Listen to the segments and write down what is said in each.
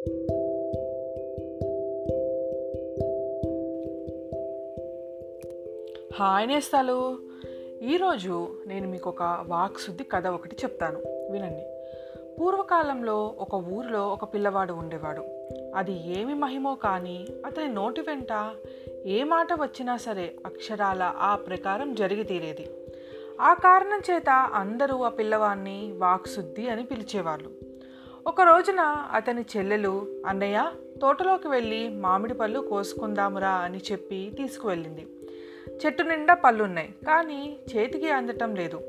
Hi నేస్తాలు. ఈరోజు నేను మీకు ఒక వాక్శుద్ధి కథ ఒకటి చెప్తాను. వినండి. పూర్వకాలంలో ఒక ఊరిలో ఒక పిల్లవాడు ఉండేవాడు. అది ఏమి మహిమో కానీ అతని నోటి వెంట ఏ మాట వచ్చినా సరే అక్షరాల ఆ ప్రకారం జరిగి తీరేది. ఆ కారణం చేత అందరూ ఆ పిల్లవాడిని వాక్శుద్ధి అని పిలిచేవాళ్ళు. ఒక రోజున అతని చెల్లెలు అన్నయ్య తోటలోకి వెళ్ళి మామిడి పళ్ళు కోసుకుందామురా అని చెప్పి తీసుకువెళ్ళింది. చెట్టు నిండా పళ్ళున్నాయి కానీ చేతికి అందటం లేదు.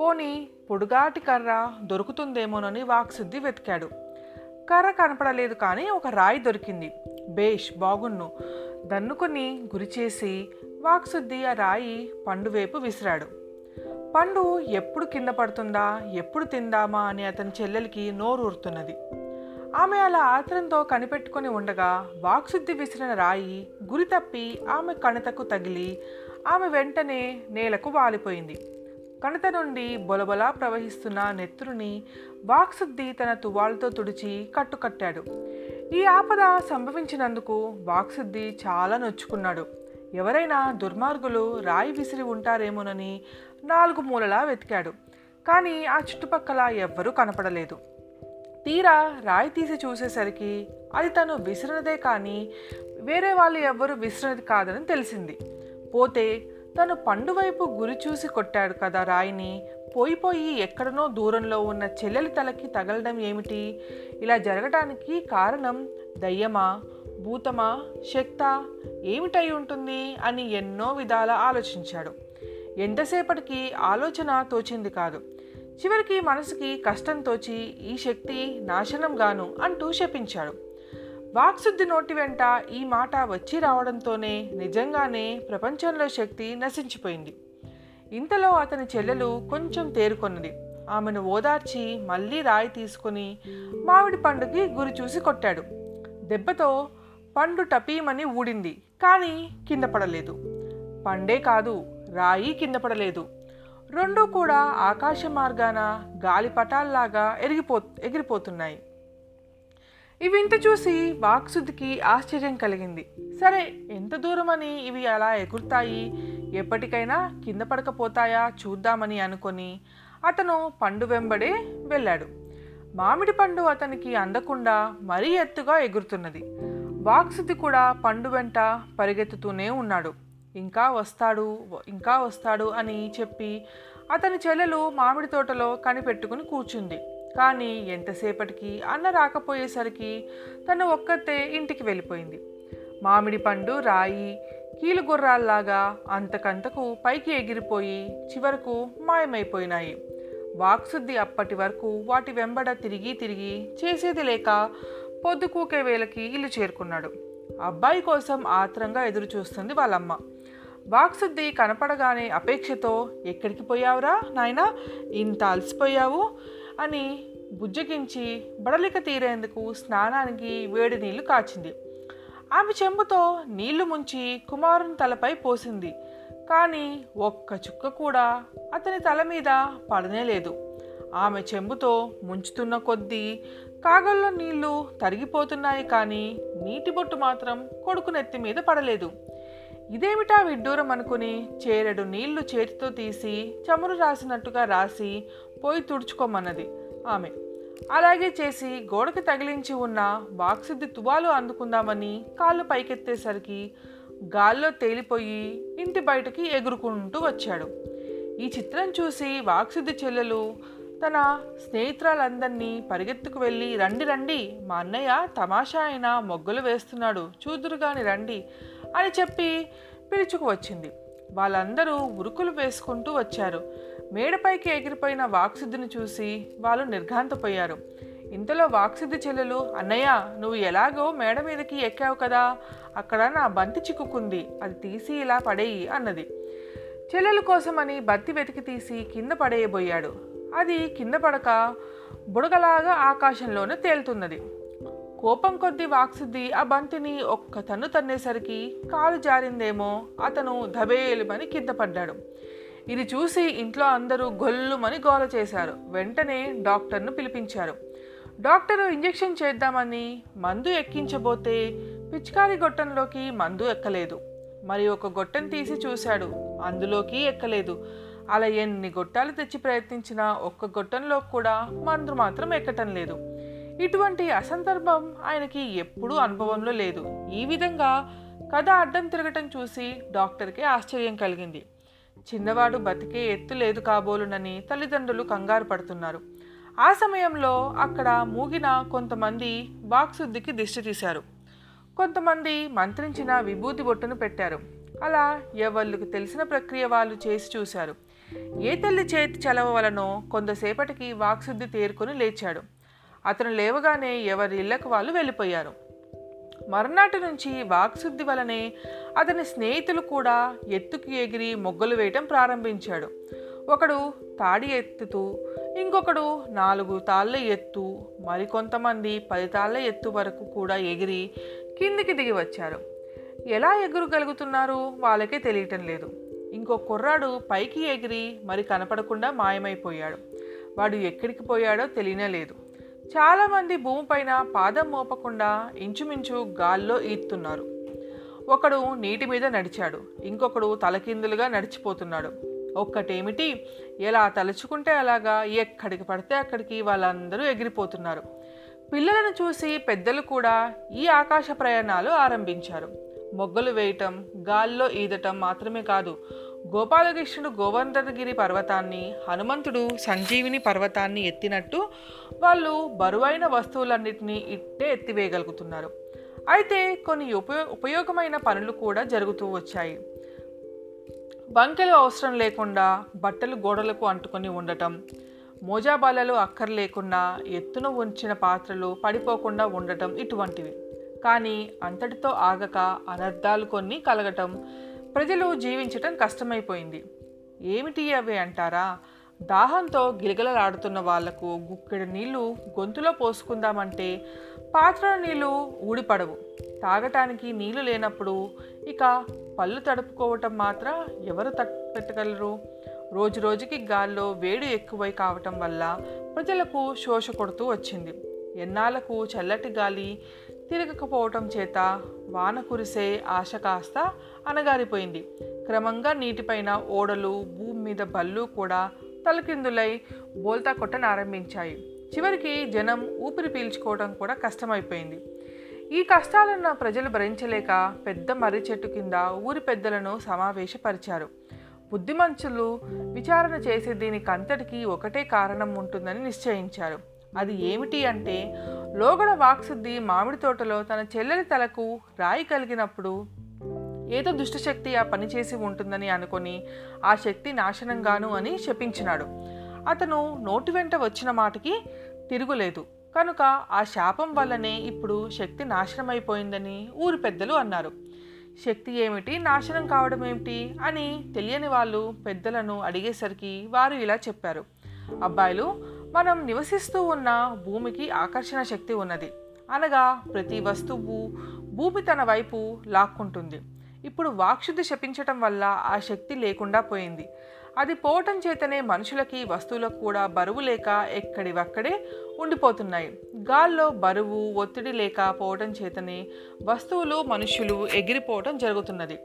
పోనీ పొడుగాటి కర్ర దొరుకుతుందేమోనని వాక్శుద్ధి వెతికాడు. కర్ర కనపడలేదు కానీ ఒక రాయి దొరికింది. బేష్ బాగున్ను దన్నుకుని గురిచేసి వాక్శుద్ధి ఆ రాయి పండు వైపు విసిరాడు. పండు ఎప్పుడు కింద పడుతుందా ఎప్పుడు తిందామా అని అతని చెల్లెలికి నోరూరుతున్నది. ఆమె అలా ఆత్రంతో కనిపెట్టుకుని ఉండగా వాక్శుద్ధి విసిరిన రాయి గురి తప్పి ఆమె కణతకు తగిలి ఆమె వెంటనే నేలకు వాలిపోయింది. కణత నుండి బొలబొలా ప్రవహిస్తున్న నెత్తురుని వాక్శుద్ధి తన తువాలతో తుడిచి కట్టుకట్టాడు. ఈ ఆపద సంభవించినందుకు వాక్శుద్ధి చాలా నొచ్చుకున్నాడు. ఎవరైనా దుర్మార్గులు రాయి విసిరి ఉంటారేమోనని నాలుగు మూలలా వెతికాడు. కానీ ఆ చుట్టుపక్కల ఎవ్వరూ కనపడలేదు. తీరా రాయి తీసి చూసేసరికి అది తను విసిరినదే కానీ వేరే వాళ్ళు ఎవ్వరూ విసిరినది కాదని తెలిసింది. పోతే తను పండు వైపు గురి చూసి కొట్టాడు కదా రాయిని. పోయి పోయి ఎక్కడనో దూరంలో ఉన్న చెల్లెలి తలకి తగలడం ఏమిటి? ఇలా జరగడానికి కారణం దయ్యమా? భూతమా? శక్త? ఏమిటై ఉంటుంది? అని ఎన్నో విధాల ఆలోచించాడు. ఎంతసేపటికి ఆలోచన తోచింది కాదు. చివరికి మనసుకి కష్టం తోచి ఈ శక్తి నాశనం గాను అంటూ శపించాడు. వాక్శుద్ధి నోటి వెంట ఈ మాట వచ్చి రావడంతోనే నిజంగానే ప్రపంచంలో శక్తి నశించిపోయింది. ఇంతలో అతని చెల్లెలు కొంచెం తేరుకొన్నది. ఆమెను ఓదార్చి మళ్ళీ రాయి తీసుకుని మామిడి పండుకి గురి చూసి కొట్టాడు. దెబ్బతో పండు టపీమని ఊడింది కానీ కింద పడలేదు. పండే కాదు రాయి కింద పడలేదు. రెండూ కూడా ఆకాశ మార్గాన గాలిపటాల్లాగా ఎరిగిపో ఎగిరిపోతున్నాయి. ఇవి ఇంత చూసి వాక్సుద్ధికి ఆశ్చర్యం కలిగింది. సరే ఎంత దూరమని ఇవి అలా ఎగురుతాయి? ఎప్పటికైనా కింద పడకపోతాయా చూద్దామని అనుకొని అతను పండు వెంబడే వెళ్ళాడు. మామిడి పండు అతనికి అందకుండా మరీ ఎత్తుగా ఎగురుతున్నది. వాక్సుద్ధి కూడా పండు వెంట పరిగెత్తుతూనే ఉన్నాడు. ఇంకా వస్తాడు ఇంకా వస్తాడు అని చెప్పి అతని చెల్లెలు మామిడి తోటలో కనిపెట్టుకుని కూర్చుంది. కానీ ఎంతసేపటికి అన్న రాకపోయేసరికి తను ఒక్కతే ఇంటికి వెళ్ళిపోయింది. మామిడి పండు రాయి కీలుగుర్రాల్లాగా అంతకంతకు పైకి ఎగిరిపోయి చివరకు మాయమైపోయినాయి. వాక్శుద్ధి అప్పటి వరకు వాటి వెంబడ తిరిగి తిరిగి చేసేది లేక పొద్దుకూకే వేళకి ఇల్లు చేరుకున్నాడు. అబ్బాయి కోసం ఆత్రంగా ఎదురు చూస్తుంది వాళ్ళమ్మ. వాక్సుద్ది కనపడగానే అపేక్షతో ఎక్కడికి పోయావురా నాయనా? ఇంత అలసిపోయావు? అని బుజ్జగించి బడలిక తీరేందుకు స్నానానికి వేడి నీళ్ళు కాచింది. ఆమె చెంబుతో నీళ్ళు ముంచి కుమారుని తలపై పోసింది. కానీ ఒక్క చుక్క కూడా అతని తల మీద పడనే లేదు. ఆమె చెంబుతో ముంచుతున్న కొద్దీ కాగల్లో నీళ్ళు తరిగిపోతున్నాయి కానీ నీటి బొట్టు మాత్రం కొడుకు నెత్తి మీద పడలేదు. ఇదేమిటా విడ్డూరం అనుకుని చేరెడు నీళ్ళు చేతితో తీసి చమురు రాసినట్టుగా రాసి పోయి తుడుచుకోమన్నది ఆమె. అలాగే చేసి గోడకి తగిలించి ఉన్న వాక్సిద్ధి తువాలు అందుకుందామని కాళ్ళు పైకెత్తేసరికి గాల్లో తేలిపోయి ఇంటి బయటకి ఎగురుకుంటూ వచ్చాడు. ఈ చిత్రం చూసి వాక్సిద్ది చెల్లెలు తన స్నేహితురాలందరినీ పరిగెత్తుకు వెళ్ళి రండి రండి మా అన్నయ్య తమాషా అయిన మొగ్గులు వేస్తున్నాడు చూదురుగాని రండి అని చెప్పి పిలుచుకు వచ్చింది. వాళ్ళందరూ ఉరుకులు వేసుకుంటూ వచ్చారు. మేడపైకి ఎగిరిపోయిన వాక్సిద్ధిని చూసి వాళ్ళు నిర్ఘాంతపోయారు. ఇంతలో వాక్సిద్ధి చెల్లెలు అన్నయ్య నువ్వు ఎలాగో మేడ మీదకి ఎక్కావు కదా అక్కడ నా బంతి చిక్కుకుంది అది తీసి ఇలా పడేయి అన్నది. చెల్లెల కోసమని బత్తి వెతికి తీసి కింద పడేయబోయాడు అది కింద పడక బుడగలాగా ఆకాశంలోనే తేలుతున్నది. కోపం కొద్దీ వాక్సుద్ది ఆ బంతిని ఒక్క తన్ను తన్నేసరికి కాలు జారిందేమో అతను ధబేలుమని కింద పడ్డాడు ఇది చూసి ఇంట్లో అందరూ గొల్లుమని గోల చేశారు. వెంటనే డాక్టర్ను పిలిపించారు. డాక్టరు ఇంజెక్షన్ చేద్దామని మందు ఎక్కించబోతే పిచికారి గొట్టంలోకి మందు ఎక్కలేదు. మరి ఒక గొట్టెను తీసి చూశాడు. అందులోకి ఎక్కలేదు. అలా ఎన్ని గొట్టాలు తెచ్చి ప్రయత్నించినా ఒక్క గొట్టంలో కూడా మందు మాత్రం ఎక్కటం లేదు. ఇటువంటి అసందర్భం ఆయనకి ఎప్పుడూ అనుభవంలో లేదు. ఈ విధంగా కథ అడ్డం తిరగటం చూసి డాక్టర్కి ఆశ్చర్యం కలిగింది. చిన్నవాడు బతికే ఎత్తు లేదు కాబోలునని తల్లిదండ్రులు కంగారు పడుతున్నారు. ఆ సమయంలో అక్కడ మూగిన కొంతమంది వాక్శుద్ధికి దిష్టి తీశారు. కొంతమంది మంత్రించిన విభూతి బొట్టును పెట్టారు. అలా ఎవళ్ళకు తెలిసిన ప్రక్రియ వాళ్ళు చేసి చూశారు. ఏ తల్లి చేతి చలవ వలనో కొంతసేపటికి వాక్శుద్ధి తేరుకొని లేచాడు. అతను లేవగానే ఎవరి ఇళ్ళకు వాళ్ళు వెళ్ళిపోయారు. మరునాటి నుంచి వాక్శుద్ధి వలనే అతని స్నేహితులు కూడా ఎత్తుకు ఎగిరి మొగ్గలు వేయటం ప్రారంభించాడు. ఒకడు తాడి ఎత్తుతూ ఇంకొకడు నాలుగు తాళ్ళ ఎత్తు మరికొంతమంది పది తాళ్ళ ఎత్తు వరకు కూడా ఎగిరి కిందికి దిగి వచ్చారు. ఎలా ఎగురగలుగుతున్నారు వాళ్ళకే తెలియటం లేదు. ఇంకో కుర్రాడు పైకి ఎగిరి మరి కనపడకుండా మాయమైపోయాడు. వాడు ఎక్కడికి పోయాడో తెలియనే లేదు. చాలామంది భూమిపైన పాదం మోపకుండా ఇంచుమించు గాల్లో ఈత్తున్నారు. ఒకడు నీటి మీద నడిచాడు. ఇంకొకడు తలకిందులుగా నడిచిపోతున్నాడు. ఒక్కటేమిటి? ఎలా తలుచుకుంటే అలాగా ఎక్కడికి పడితే అక్కడికి వాళ్ళందరూ ఎగిరిపోతున్నారు. పిల్లలను చూసి పెద్దలు కూడా ఈ ఆకాశ ప్రయాణాలు ఆరంభించారు. మొగ్గలు వేయటం గాల్లో ఈదటం మాత్రమే కాదు గోపాలకృష్ణుడు గోవర్ధనగిరి పర్వతాన్ని హనుమంతుడు సంజీవిని పర్వతాన్ని ఎత్తినట్టు వాళ్ళు బరువైన వస్తువులన్నింటినీ ఇట్టే ఎత్తివేయగలుగుతున్నారు. అయితే కొన్ని ఉపయో ఉపయోగమైన పనులు కూడా జరుగుతూ వచ్చాయి. బంకెలు అవసరం లేకుండా బట్టలు గోడలకు అంటుకొని ఉండటం మోజాబాలలో అక్కర్లేకుండా ఎత్తున ఉంచిన పాత్రలు పడిపోకుండా ఉండటం ఇటువంటివి. కానీ అంతటితో ఆగక అనర్థాలు కొన్ని కలగటం ప్రజలు జీవించటం కష్టమైపోయింది. ఏమిటి అవి అంటారా? దాహంతో గిలగలలాడుతున్న వాళ్ళకు గుక్కెడు నీళ్ళు గొంతులో పోసుకుందామంటే పాత్ర నీళ్ళు ఊడిపడవు. తాగటానికి నీళ్ళు లేనప్పుడు ఇక పళ్ళు తడుపుకోవటం మాత్రం ఎవరు పెట్టగలరు రోజు రోజుకి గాల్లో వేడి ఎక్కువై కావటం వల్ల ప్రజలకు శోష కొడుతూ వచ్చింది. ఎన్నాళ్ళకు చల్లటి గాలి తిరగకపోవటం చేత వాన కురిసే ఆశ కాస్త అనగారిపోయింది క్రమంగా నీటిపైన ఓడలు భూమి మీద బళ్ళు కూడా తలకిందులై బోల్తా కొట్టనారంభించాయి చివరికి జనం ఊపిరి పీల్చుకోవడం కూడా కష్టమైపోయింది. ఈ కష్టాలను ప్రజలు భరించలేక పెద్ద మర్రి చెట్టు కింద ఊరి పెద్దలను సమావేశపరిచారు. బుద్ధిమంతులు విచారణ చేసే దీనికంతటికీ ఒకటే కారణం ఉంటుందని నిశ్చయించారు. అది ఏమిటి అంటే లోగడ వాక్సుద్ది మామిడి తోటలో తన చెల్లెలి తలకు రాయి కలిగినప్పుడు ఏదో దుష్టశక్తి ఆ పని చేసి ఉంటుందని అనుకొని ఆ శక్తి నాశనంగాను అని శపించినాడు. అతను నోటి వెంట వచ్చిన మాటకి తిరుగులేదు. కనుక ఆ శాపం వల్లనే ఇప్పుడు శక్తి నాశనమైపోయిందని ఊరి పెద్దలు అన్నారు. శక్తి ఏమిటి? నాశనం కావడం ఏమిటి? అని తెలియని వాళ్ళు పెద్దలను అడిగేసరికి వారు ఇలా చెప్పారు. అబ్బాయిలు మనం నివసిస్తూ ఉన్న భూమికి ఆకర్షణ శక్తి ఉన్నది. అనగా ప్రతి వస్తువు భూమి తన వైపు లాక్కుంటుంది. ఇప్పుడు వాక్శుద్ధి శపించటం వల్ల ఆ శక్తి లేకుండా పోయింది. అది పోవటం చేతనే మనుషులకి వస్తువులకు కూడా బరువు లేక ఎక్కడివక్కడే ఉండిపోతున్నాయి. గాల్లో బరువు ఒత్తిడి లేక పోవటం చేతనే వస్తువులు మనుషులు ఎగిరిపోవటం జరుగుతున్నది.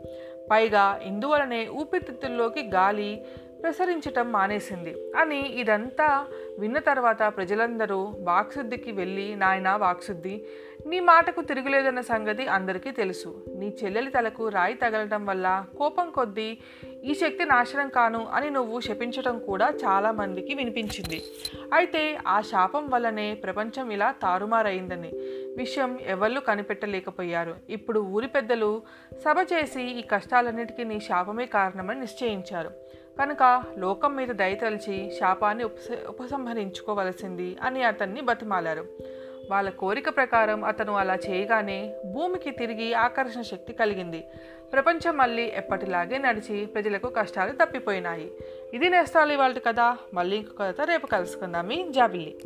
పైగా ఇందువలనే ఊపిరితిత్తుల్లోకి గాలి ప్రసరించటం మానేసింది. అని ఇదంతా విన్న తర్వాత ప్రజలందరూ వాక్శుద్ధికి వెళ్ళి నాయనా వాక్శుద్ధి నీ మాటకు తిరుగులేదన్న సంగతి అందరికీ తెలుసు. నీ చెల్లెలి తలకు రాయి తగలటం వల్ల కోపం కొద్దీ ఈ శక్తి నాశనం కాను అని నువ్వు శపించటం కూడా చాలామందికి వినిపించింది. అయితే ఆ శాపం వల్లనే ప్రపంచం ఇలా తారుమారైందని విషయం ఎవళ్ళు కనిపెట్టలేకపోయారు. ఇప్పుడు ఊరి పెద్దలు సభ చేసి ఈ కష్టాలన్నిటికీ నీ శాపమే కారణమని నిశ్చయించారు. కనుక లోకం మీద దయతలిచి శాపాన్ని ఉపస ఉపసంహరించుకోవలసింది అని అతన్ని బతిమాలారు. వాళ్ళ కోరిక ప్రకారం అతను అలా చేయగానే భూమికి తిరిగి ఆకర్షణ శక్తి కలిగింది. ప్రపంచం మళ్ళీ ఎప్పటిలాగే నడిచి ప్రజలకు కష్టాలు తప్పిపోయినాయి. ఇది నేస్తాలు ఇవాళ కదా? మళ్ళీ ఇంకొక కథ రేపు కలుసుకుందాం. మీ జాబిల్లి.